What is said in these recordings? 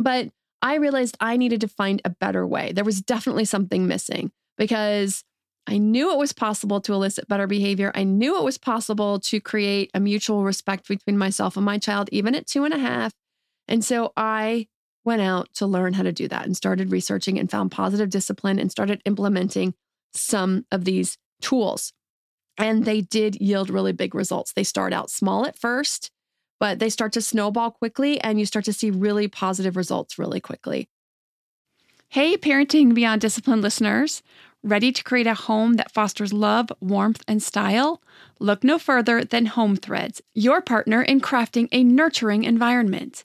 But I realized I needed to find a better way. There was definitely something missing because I knew it was possible to elicit better behavior. I knew it was possible to create a mutual respect between myself and my child, even at two and a half. And so I went out to learn how to do that and started researching and found positive discipline and started implementing some of these tools. And they did yield really big results. They start out small at first, but they start to snowball quickly and you start to see really positive results really quickly. Hey, Parenting Beyond Discipline listeners. Ready to create a home that fosters love, warmth, and style? Look no further than Home Threads, your partner in crafting a nurturing environment.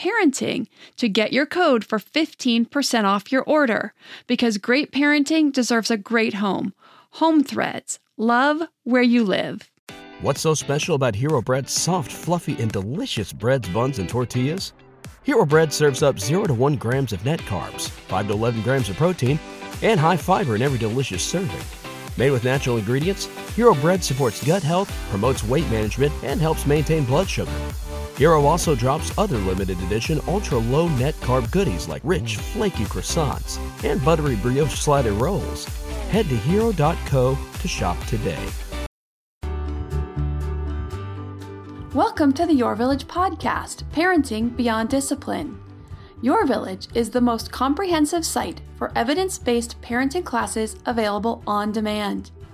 parenting to get your code for 15% off your order because great parenting deserves a great home. Home Threads. Love where you live. What's so special about Hero Bread's soft, fluffy, and delicious breads, buns, and tortillas? Hero Bread serves up 0 to 1 grams of net carbs, 5 to 11 grams of protein, and high fiber in every delicious serving. Made with natural ingredients, Hero Bread supports gut health, promotes weight management, and helps maintain blood sugar. Hero also drops other limited edition ultra low net carb goodies like rich, flaky croissants and buttery brioche slider rolls. Head to hero.co to shop today. Welcome to the Your Village podcast, Parenting Beyond Discipline. Your Village is the most comprehensive site for evidence based parenting classes available on demand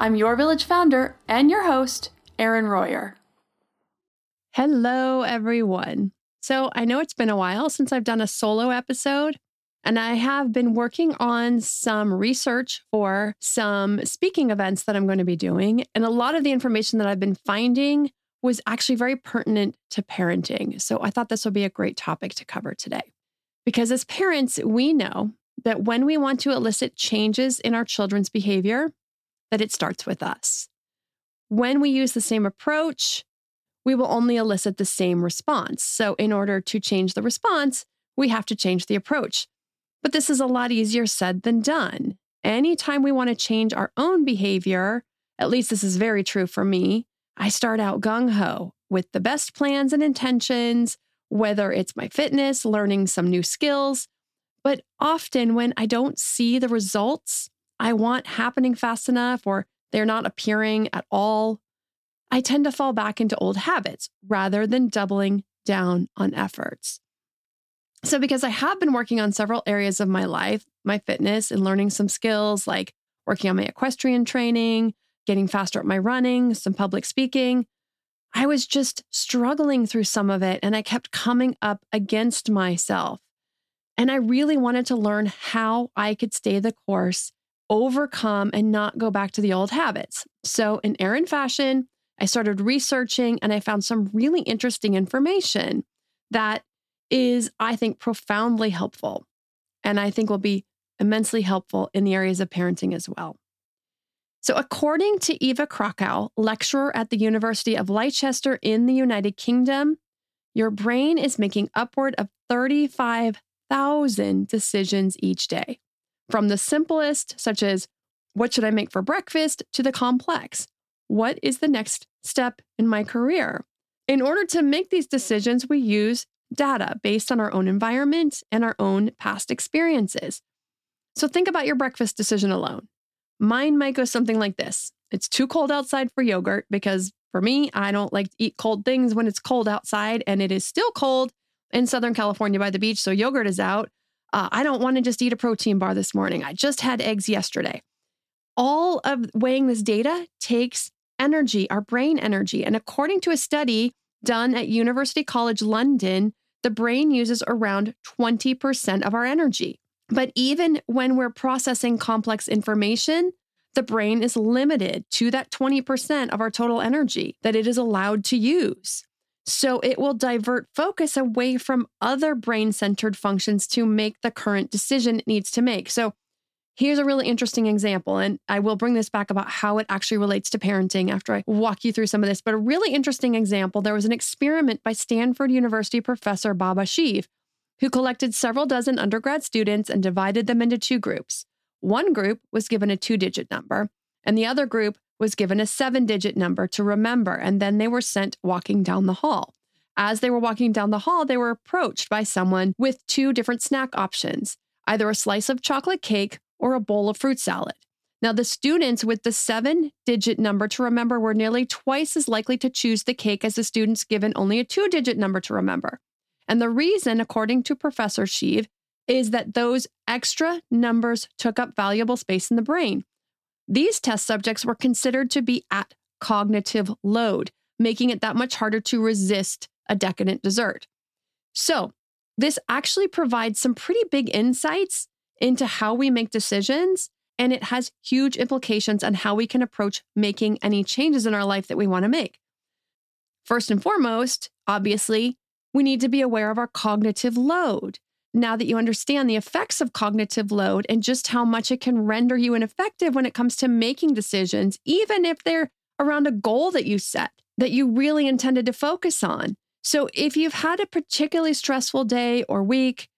I'm your village founder and your host, Erin Royer. Hello, everyone. So, I know it's been a while since I've done a solo episode, and I have been working on some research for some speaking events that I'm going to be doing. And a lot of the information that I've been finding was actually very pertinent to parenting. So, I thought this would be a great topic to cover today. Because as parents, we know that when we want to elicit changes in our children's behavior, that it starts with us. When we use the same approach, we will only elicit the same response. So, in order to change the response, we have to change the approach. But this is a lot easier said than done. Anytime we want to change our own behavior, at least this is very true for me, I start out gung ho with the best plans and intentions, whether it's my fitness, learning some new skills. But often when I don't see the results, I want happening fast enough or they're not appearing at all, I tend to fall back into old habits rather than doubling down on efforts. So, because I have been working on several areas of my life, my fitness and learning some skills like working on my equestrian training, getting faster at my running, some public speaking, I was just struggling through some of it and I kept coming up against myself. And I really wanted to learn how I could stay the course overcome and not go back to the old habits. So, in Erin fashion, I started researching and I found some really interesting information that is, I think, profoundly helpful. And I think will be immensely helpful in the areas of parenting as well. So, according to Eva Krockow, lecturer at the University of Leicester in the United Kingdom, your brain is making upward of 35,000 decisions each day from the simplest, such as what should I make for breakfast to the complex. What is the next step in my career? In order to make these decisions, we use data based on our own environment and our own past experiences. So think about your breakfast decision alone. Mine might go something like this It's too cold outside for yogurt because for me, I don't like to eat cold things when it's cold outside, and it is still cold in Southern California by the beach. So yogurt is out. Uh, I don't want to just eat a protein bar this morning. I just had eggs yesterday. All of weighing this data takes energy, our brain energy. And according to a study done at University College London, the brain uses around 20% of our energy. But even when we're processing complex information, the brain is limited to that 20% of our total energy that it is allowed to use. So it will divert focus away from other brain centered functions to make the current decision it needs to make. So here's a really interesting example. And I will bring this back about how it actually relates to parenting after I walk you through some of this. But a really interesting example there was an experiment by Stanford University professor Baba Shiv, who collected several dozen undergrad students and divided them into two groups. One group was given a two digit number, and the other group was given a seven digit number to remember, and then they were sent walking down the hall. As they were walking down the hall, they were approached by someone with two different snack options either a slice of chocolate cake or a bowl of fruit salad. Now, the students with the seven digit number to remember were nearly twice as likely to choose the cake as the students given only a two digit number to remember. And the reason, according to Professor Shiv, is that those extra numbers took up valuable space in the brain. These test subjects were considered to be at cognitive load, making it that much harder to resist a decadent dessert. So, this actually provides some pretty big insights into how we make decisions, and it has huge implications on how we can approach making any changes in our life that we want to make. First and foremost, obviously, we need to be aware of our cognitive load now that you understand the effects of cognitive load and just how much it can render you ineffective when it comes to making decisions, even if they're around a goal that you set that you really intended to focus on. So, if you've had a particularly stressful day or week,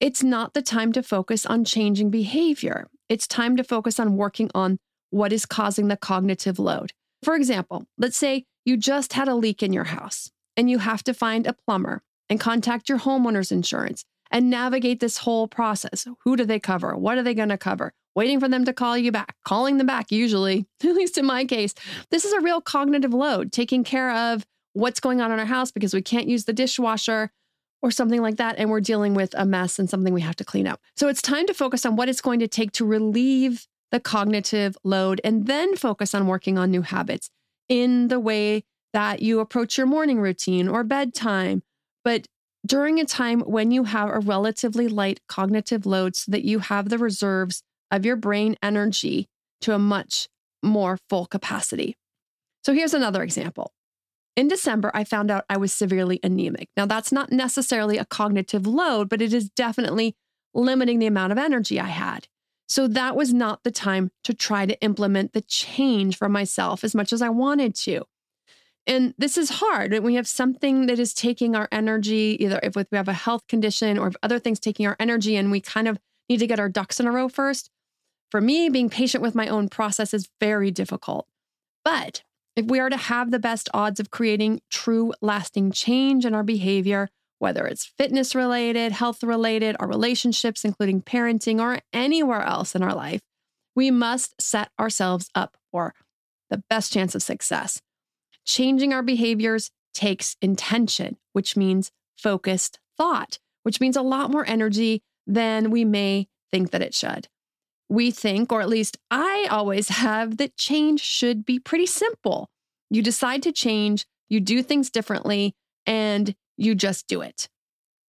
it's not the time to focus on changing behavior. It's time to focus on working on what is causing the cognitive load. For example, let's say you just had a leak in your house and you have to find a plumber and contact your homeowner's insurance and navigate this whole process. Who do they cover? What are they going to cover? Waiting for them to call you back, calling them back, usually, at least in my case. This is a real cognitive load, taking care of what's going on in our house because we can't use the dishwasher or something like that. And we're dealing with a mess and something we have to clean up. So it's time to focus on what it's going to take to relieve the cognitive load and then focus on working on new habits in the way that you approach your morning routine or bedtime. But during a time when you have a relatively light cognitive load so that you have the reserves of your brain energy to a much more full capacity. So here's another example. In December, I found out I was severely anemic. Now, that's not necessarily a cognitive load, but it is definitely limiting the amount of energy I had. So that was not the time to try to implement the change for myself as much as I wanted to. And this is hard when we have something that is taking our energy, either if we have a health condition or if other things taking our energy, and we kind of need to get our ducks in a row first. For me, being patient with my own process is very difficult. But if we are to have the best odds of creating true lasting change in our behavior, whether it's fitness related, health related, our relationships, including parenting, or anywhere else in our life, we must set ourselves up for the best chance of success. Changing our behaviors takes intention, which means focused thought, which means a lot more energy than we may think that it should. We think, or at least I always have, that change should be pretty simple. You decide to change, you do things differently, and you just do it.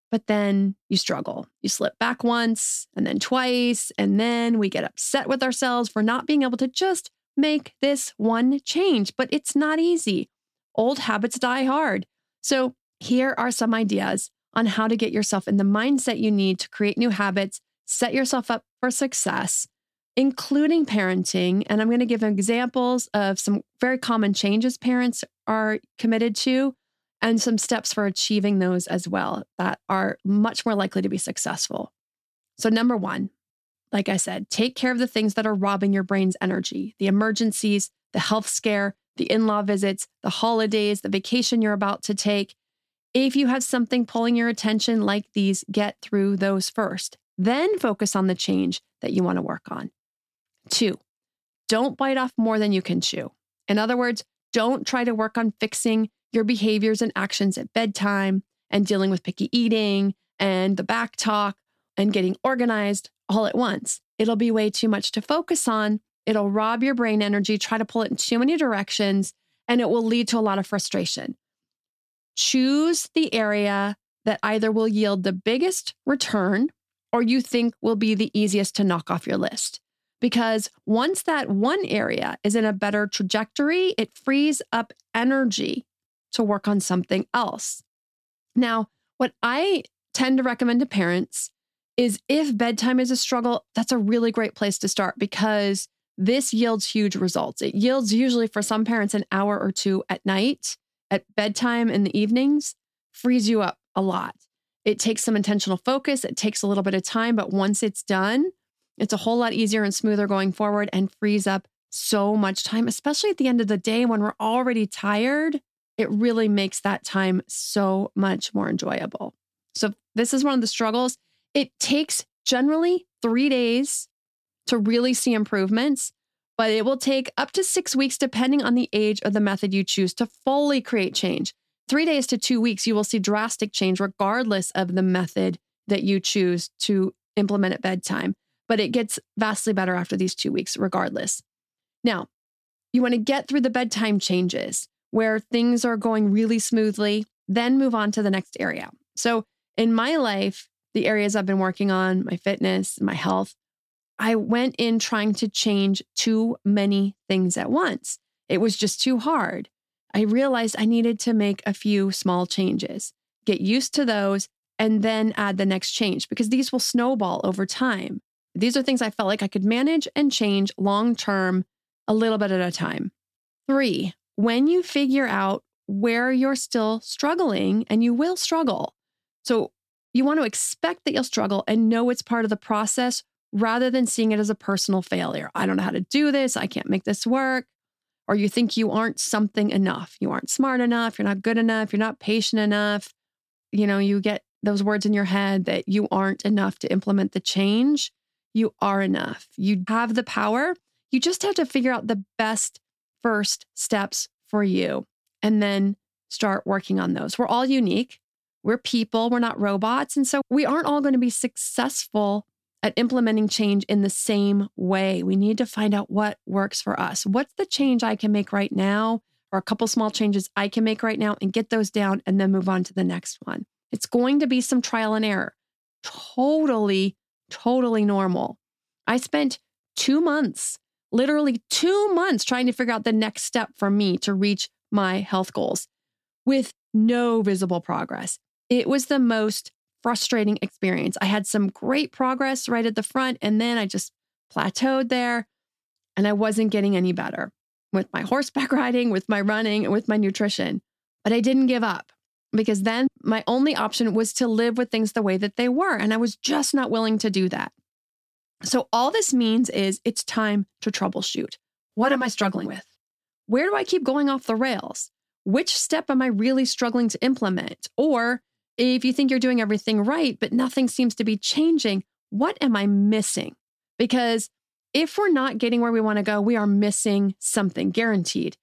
But then you struggle. You slip back once and then twice, and then we get upset with ourselves for not being able to just make this one change, but it's not easy. Old habits die hard. So, here are some ideas on how to get yourself in the mindset you need to create new habits, set yourself up for success, including parenting. And I'm going to give examples of some very common changes parents are committed to and some steps for achieving those as well that are much more likely to be successful. So, number one, like I said, take care of the things that are robbing your brain's energy the emergencies, the health scare, the in law visits, the holidays, the vacation you're about to take. If you have something pulling your attention like these, get through those first. Then focus on the change that you want to work on. Two, don't bite off more than you can chew. In other words, don't try to work on fixing your behaviors and actions at bedtime and dealing with picky eating and the back talk and getting organized all at once. It'll be way too much to focus on. It'll rob your brain energy, try to pull it in too many directions, and it will lead to a lot of frustration. Choose the area that either will yield the biggest return or you think will be the easiest to knock off your list. Because once that one area is in a better trajectory, it frees up energy to work on something else. Now, what I tend to recommend to parents is if bedtime is a struggle, that's a really great place to start because this yields huge results. It yields usually for some parents an hour or two at night, at bedtime in the evenings, frees you up a lot. It takes some intentional focus, it takes a little bit of time, but once it's done, it's a whole lot easier and smoother going forward and frees up so much time, especially at the end of the day when we're already tired. It really makes that time so much more enjoyable. So, this is one of the struggles. It takes generally three days to really see improvements, but it will take up to six weeks, depending on the age or the method you choose to fully create change. Three days to two weeks, you will see drastic change regardless of the method that you choose to implement at bedtime but it gets vastly better after these two weeks, regardless. Now, you want to get through the bedtime changes where things are going really smoothly, then move on to the next area. So, in my life, the areas I've been working on, my fitness, my health, I went in trying to change too many things at once. It was just too hard. I realized I needed to make a few small changes, get used to those, and then add the next change because these will snowball over time. These are things I felt like I could manage and change long term, a little bit at a time. Three, when you figure out where you're still struggling, and you will struggle. So you want to expect that you'll struggle and know it's part of the process rather than seeing it as a personal failure. I don't know how to do this. I can't make this work. Or you think you aren't something enough. You aren't smart enough. You're not good enough. You're not patient enough. You know, you get those words in your head that you aren't enough to implement the change you are enough. You have the power. You just have to figure out the best first steps for you and then start working on those. We're all unique. We're people, we're not robots. And so we aren't all going to be successful at implementing change in the same way. We need to find out what works for us. What's the change I can make right now, or a couple small changes I can make right now and get those down and then move on to the next one? It's going to be some trial and error. Totally totally normal. I spent two months, literally two months, trying to figure out the next step for me to reach my health goals with no visible progress. It was the most frustrating experience. I had some great progress right at the front, and then I just plateaued there and I wasn't getting any better with my horseback riding, with my running, and with my nutrition. But I didn't give up because then my only option was to live with things the way that they were. And I was just not willing to do that. So, all this means is it's time to troubleshoot. What am I struggling with? Where do I keep going off the rails? Which step am I really struggling to implement? Or if you think you're doing everything right, but nothing seems to be changing, what am I missing? Because if we're not getting where we want to go, we are missing something guaranteed.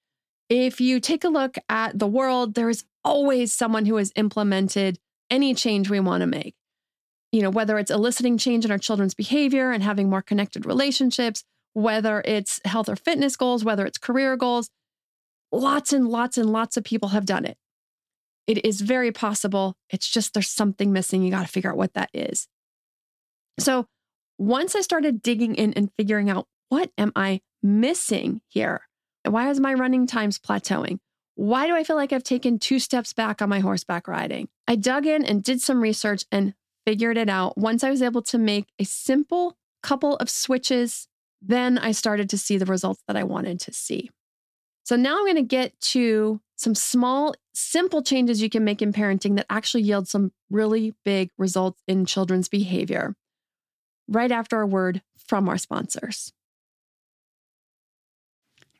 If you take a look at the world, there is always someone who has implemented any change we want to make. You know, whether it's eliciting change in our children's behavior and having more connected relationships, whether it's health or fitness goals, whether it's career goals, lots and lots and lots of people have done it. It is very possible. It's just there's something missing. You got to figure out what that is. So, once I started digging in and figuring out what am I missing here? Why is my running times plateauing? Why do I feel like I've taken two steps back on my horseback riding? I dug in and did some research and figured it out. Once I was able to make a simple couple of switches, then I started to see the results that I wanted to see. So now I'm going to get to some small, simple changes you can make in parenting that actually yield some really big results in children's behavior. right after a word from our sponsors.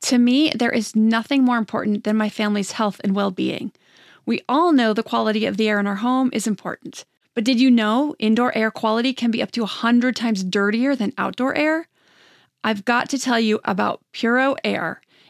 To me, there is nothing more important than my family's health and well being. We all know the quality of the air in our home is important. But did you know indoor air quality can be up to 100 times dirtier than outdoor air? I've got to tell you about Puro Air.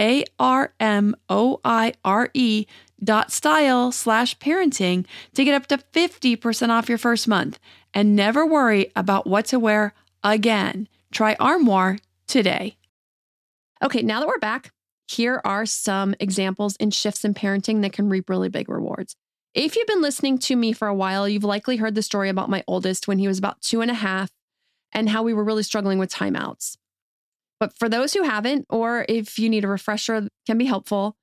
a R M O I R E dot style slash parenting to get up to 50% off your first month and never worry about what to wear again. Try Armoire today. Okay, now that we're back, here are some examples in shifts in parenting that can reap really big rewards. If you've been listening to me for a while, you've likely heard the story about my oldest when he was about two and a half and how we were really struggling with timeouts. But for those who haven't, or if you need a refresher, can be helpful.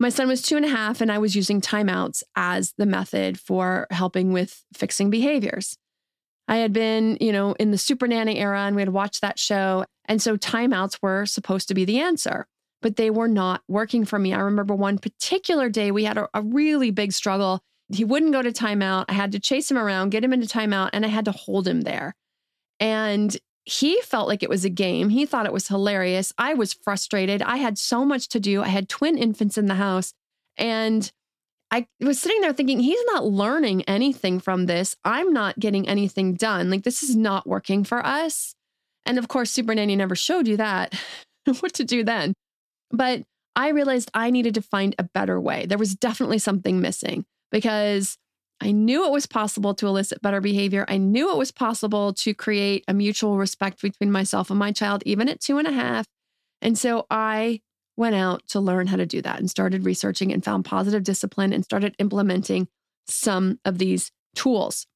My son was two and a half, and I was using timeouts as the method for helping with fixing behaviors. I had been, you know, in the Super Nanny era and we had watched that show. And so timeouts were supposed to be the answer, but they were not working for me. I remember one particular day we had a, a really big struggle. He wouldn't go to timeout. I had to chase him around, get him into timeout, and I had to hold him there. And he felt like it was a game. He thought it was hilarious. I was frustrated. I had so much to do. I had twin infants in the house. And I was sitting there thinking, he's not learning anything from this. I'm not getting anything done. Like, this is not working for us. And of course, Super Nanny never showed you that, what to do then. But I realized I needed to find a better way. There was definitely something missing because I knew it was possible to elicit better behavior. I knew it was possible to create a mutual respect between myself and my child, even at two and a half. And so I went out to learn how to do that and started researching and found positive discipline and started implementing some of these tools.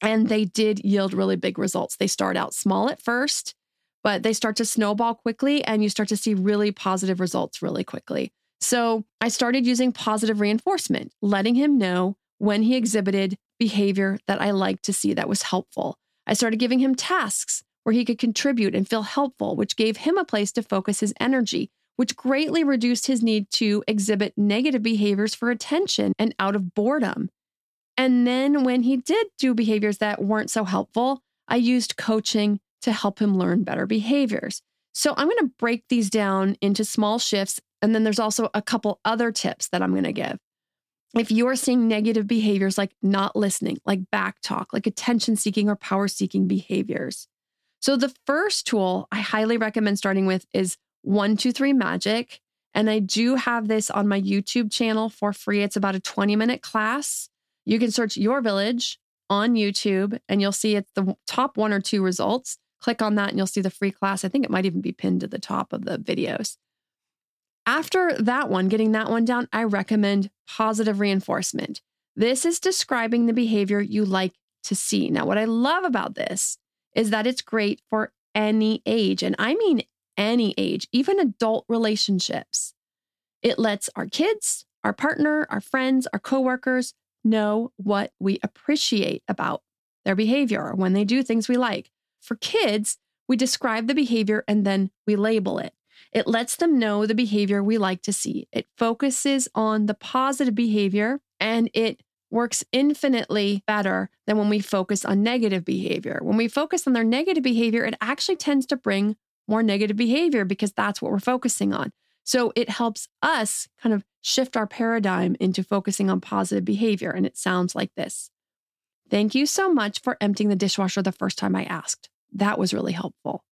And they did yield really big results. They start out small at first, but they start to snowball quickly and you start to see really positive results really quickly. So I started using positive reinforcement, letting him know when he exhibited behavior that I liked to see that was helpful. I started giving him tasks where he could contribute and feel helpful, which gave him a place to focus his energy, which greatly reduced his need to exhibit negative behaviors for attention and out of boredom. And then when he did do behaviors that weren't so helpful, I used coaching to help him learn better behaviors. So I'm going to break these down into small shifts. And then there's also a couple other tips that I'm going to give. If you're seeing negative behaviors like not listening, like back talk, like attention seeking or power seeking behaviors. So the first tool I highly recommend starting with is 123 Magic. And I do have this on my YouTube channel for free. It's about a 20 minute class. You can search your village on YouTube and you'll see it's the top one or two results. Click on that and you'll see the free class. I think it might even be pinned to the top of the videos. After that one, getting that one down, I recommend positive reinforcement. This is describing the behavior you like to see. Now, what I love about this is that it's great for any age, and I mean any age, even adult relationships. It lets our kids, our partner, our friends, our coworkers know what we appreciate about their behavior when they do things we like. For kids, we describe the behavior and then we label it. It lets them know the behavior we like to see. It focuses on the positive behavior and it works infinitely better than when we focus on negative behavior. When we focus on their negative behavior, it actually tends to bring more negative behavior because that's what we're focusing on. So it helps us kind of shift our paradigm into focusing on positive behavior. And it sounds like this Thank you so much for emptying the dishwasher the first time I asked. That was really helpful.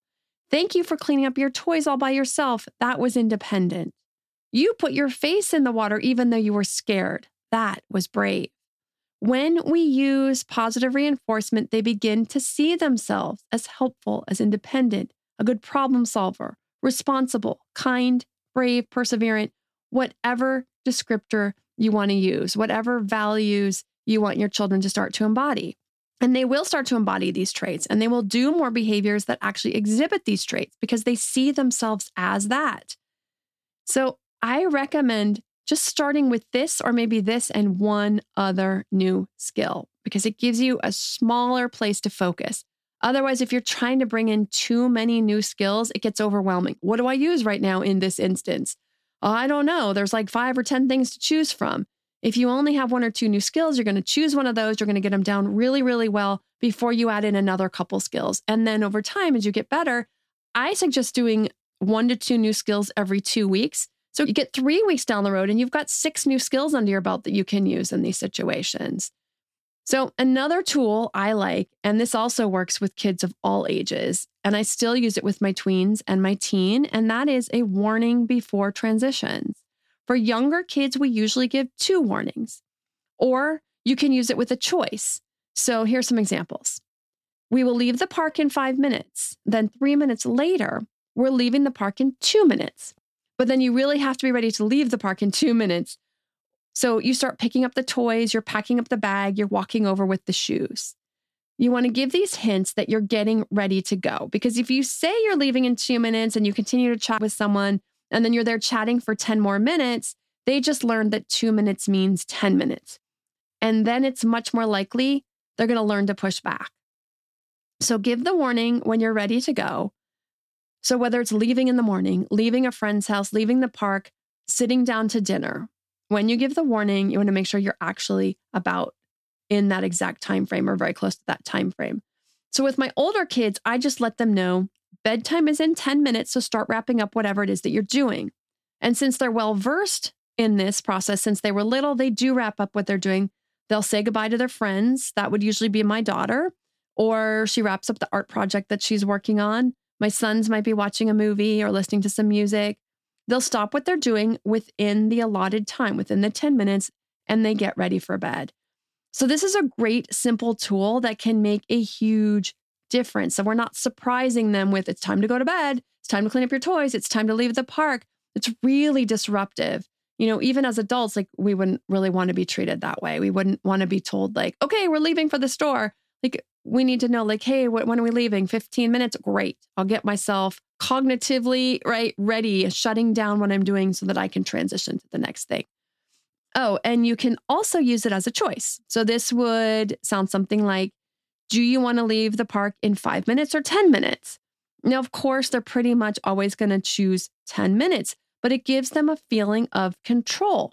Thank you for cleaning up your toys all by yourself. That was independent. You put your face in the water even though you were scared. That was brave. When we use positive reinforcement, they begin to see themselves as helpful, as independent, a good problem solver, responsible, kind, brave, perseverant, whatever descriptor you want to use, whatever values you want your children to start to embody. And they will start to embody these traits and they will do more behaviors that actually exhibit these traits because they see themselves as that. So I recommend just starting with this or maybe this and one other new skill because it gives you a smaller place to focus. Otherwise, if you're trying to bring in too many new skills, it gets overwhelming. What do I use right now in this instance? Oh, I don't know. There's like five or 10 things to choose from. If you only have one or two new skills, you're going to choose one of those. You're going to get them down really, really well before you add in another couple skills. And then over time, as you get better, I suggest doing one to two new skills every two weeks. So you get three weeks down the road and you've got six new skills under your belt that you can use in these situations. So, another tool I like, and this also works with kids of all ages, and I still use it with my tweens and my teen, and that is a warning before transitions. For younger kids, we usually give two warnings, or you can use it with a choice. So, here's some examples. We will leave the park in five minutes. Then, three minutes later, we're leaving the park in two minutes. But then you really have to be ready to leave the park in two minutes so you start picking up the toys, you're packing up the bag, you're walking over with the shoes. You want to give these hints that you're getting ready to go. Because if you say you're leaving in two minutes and you continue to chat with someone and then you're there chatting for 10 more minutes, they just learned that two minutes means 10 minutes. And then it's much more likely they're going to learn to push back. So give the warning when you're ready to go. So whether it's leaving in the morning, leaving a friend's house, leaving the park, sitting down to dinner, when you give the warning, you want to make sure you're actually about in that exact time frame or very close to that time frame. So with my older kids, I just let them know bedtime is in 10 minutes, so start wrapping up whatever it is that you're doing. And since they're well versed in this process, since they were little, they do wrap up what they're doing. They'll say goodbye to their friends. That would usually be my daughter, or she wraps up the art project that she's working on. My sons might be watching a movie or listening to some music. They'll stop what they're doing within the allotted time, within the 10 minutes, and they get ready for bed. So, this is a great, simple tool that can make a huge difference. So, we're not surprising them with it's time to go to bed, it's time to clean up your toys, it's time to leave the park. It's really disruptive. You know, even as adults, like we wouldn't really want to be treated that way. We wouldn't want to be told, like, okay, we're leaving for the store. Like, we need to know, like, hey, when are we leaving? 15 minutes? Great. I'll get myself cognitively right ready, shutting down what I'm doing so that I can transition to the next thing. Oh, and you can also use it as a choice. So this would sound something like Do you want to leave the park in five minutes or 10 minutes? Now, of course, they're pretty much always going to choose 10 minutes, but it gives them a feeling of control.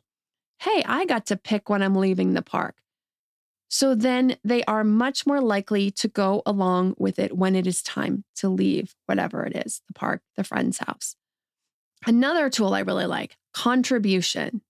Hey, I got to pick when I'm leaving the park. So then they are much more likely to go along with it when it is time to leave, whatever it is the park, the friend's house. Another tool I really like contribution.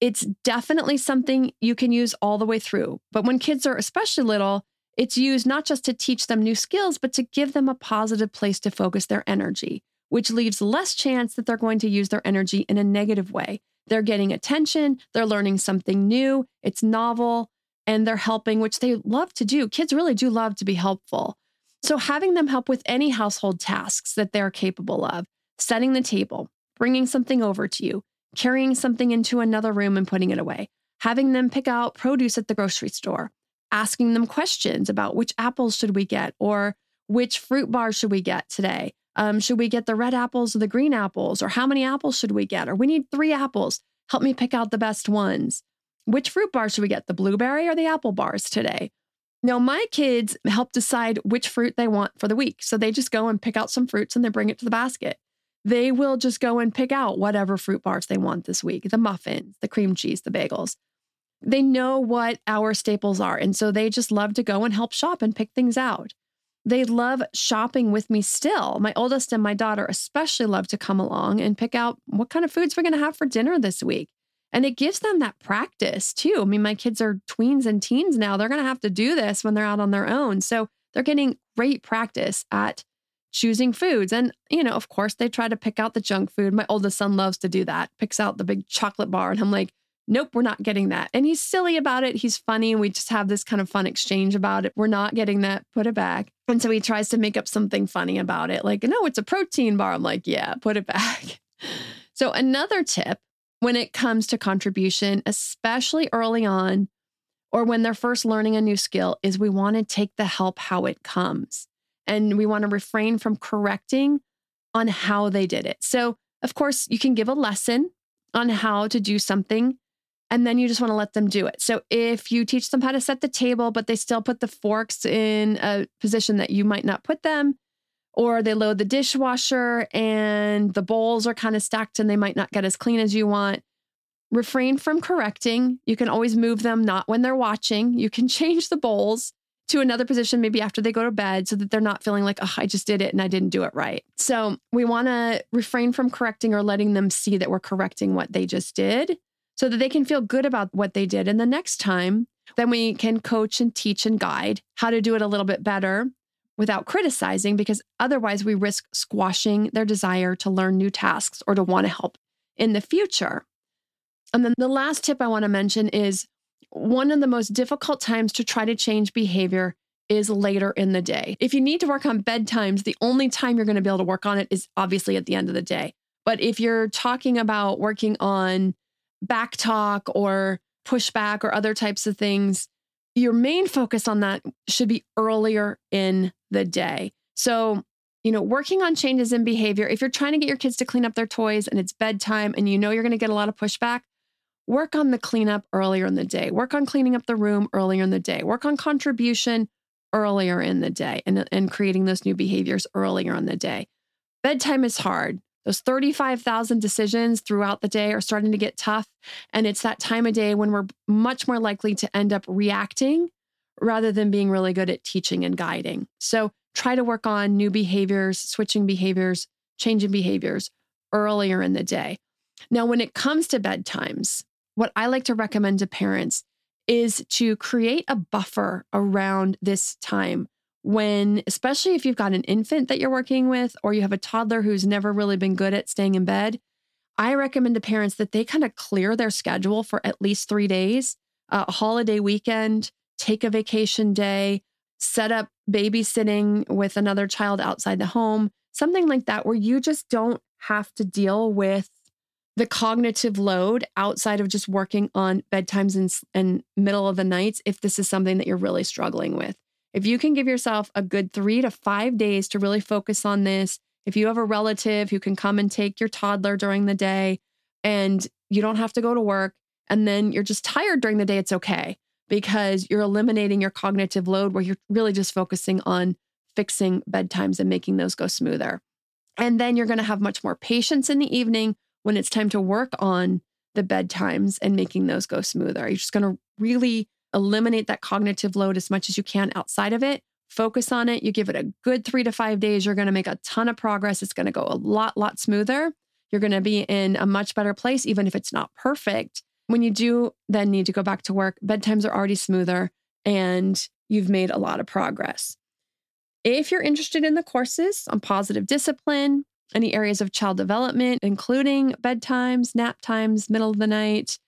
It's definitely something you can use all the way through. But when kids are especially little, it's used not just to teach them new skills, but to give them a positive place to focus their energy, which leaves less chance that they're going to use their energy in a negative way. They're getting attention, they're learning something new, it's novel, and they're helping, which they love to do. Kids really do love to be helpful. So, having them help with any household tasks that they're capable of, setting the table, bringing something over to you, carrying something into another room and putting it away, having them pick out produce at the grocery store, asking them questions about which apples should we get or which fruit bars should we get today? Um, should we get the red apples or the green apples? Or how many apples should we get? Or we need three apples. Help me pick out the best ones. Which fruit bar should we get, the blueberry or the apple bars today? Now, my kids help decide which fruit they want for the week. So they just go and pick out some fruits and they bring it to the basket. They will just go and pick out whatever fruit bars they want this week the muffins, the cream cheese, the bagels. They know what our staples are. And so they just love to go and help shop and pick things out. They love shopping with me still. My oldest and my daughter especially love to come along and pick out what kind of foods we're going to have for dinner this week. And it gives them that practice too. I mean, my kids are tweens and teens now. They're going to have to do this when they're out on their own. So they're getting great practice at choosing foods. And, you know, of course, they try to pick out the junk food. My oldest son loves to do that, picks out the big chocolate bar. And I'm like, nope, we're not getting that. And he's silly about it. He's funny. And we just have this kind of fun exchange about it. We're not getting that. Put it back. And so he tries to make up something funny about it. Like, no, it's a protein bar. I'm like, yeah, put it back. So, another tip when it comes to contribution, especially early on or when they're first learning a new skill, is we want to take the help how it comes. And we want to refrain from correcting on how they did it. So, of course, you can give a lesson on how to do something, and then you just want to let them do it. So, if you teach them how to set the table, but they still put the forks in a position that you might not put them, or they load the dishwasher and the bowls are kind of stacked and they might not get as clean as you want. Refrain from correcting. You can always move them, not when they're watching. You can change the bowls to another position, maybe after they go to bed, so that they're not feeling like, oh, I just did it and I didn't do it right. So we want to refrain from correcting or letting them see that we're correcting what they just did so that they can feel good about what they did. And the next time, then we can coach and teach and guide how to do it a little bit better without criticizing, because otherwise we risk squashing their desire to learn new tasks or to want to help in the future. And then the last tip I want to mention is one of the most difficult times to try to change behavior is later in the day. If you need to work on bedtimes, the only time you're going to be able to work on it is obviously at the end of the day. But if you're talking about working on back talk or pushback or other types of things, your main focus on that should be earlier in the day. So, you know, working on changes in behavior, if you're trying to get your kids to clean up their toys and it's bedtime and you know you're going to get a lot of pushback, work on the cleanup earlier in the day. Work on cleaning up the room earlier in the day. Work on contribution earlier in the day and, and creating those new behaviors earlier in the day. Bedtime is hard. Those 35,000 decisions throughout the day are starting to get tough. And it's that time of day when we're much more likely to end up reacting rather than being really good at teaching and guiding. So try to work on new behaviors, switching behaviors, changing behaviors earlier in the day. Now, when it comes to bedtimes, what I like to recommend to parents is to create a buffer around this time when, especially if you've got an infant that you're working with or you have a toddler who's never really been good at staying in bed. I recommend to parents that they kind of clear their schedule for at least three days, a holiday weekend, take a vacation day, set up babysitting with another child outside the home, something like that, where you just don't have to deal with the cognitive load outside of just working on bedtimes and, and middle of the nights if this is something that you're really struggling with. If you can give yourself a good three to five days to really focus on this, if you have a relative who can come and take your toddler during the day and you don't have to go to work, and then you're just tired during the day, it's okay because you're eliminating your cognitive load where you're really just focusing on fixing bedtimes and making those go smoother. And then you're going to have much more patience in the evening when it's time to work on the bedtimes and making those go smoother. You're just going to really eliminate that cognitive load as much as you can outside of it. Focus on it. You give it a good three to five days. You're going to make a ton of progress. It's going to go a lot, lot smoother. You're going to be in a much better place, even if it's not perfect. When you do then need to go back to work, bedtimes are already smoother and you've made a lot of progress. If you're interested in the courses on positive discipline, any areas of child development, including bedtimes, nap times, middle of the night,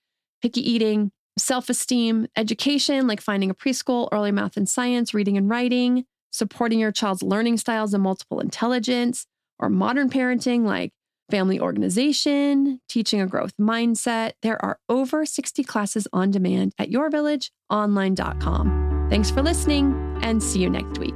picky eating, self esteem, education, like finding a preschool, early math and science, reading and writing, supporting your child's learning styles and multiple intelligence, or modern parenting, like family organization, teaching a growth mindset. There are over 60 classes on demand at yourvillageonline.com. Thanks for listening and see you next week.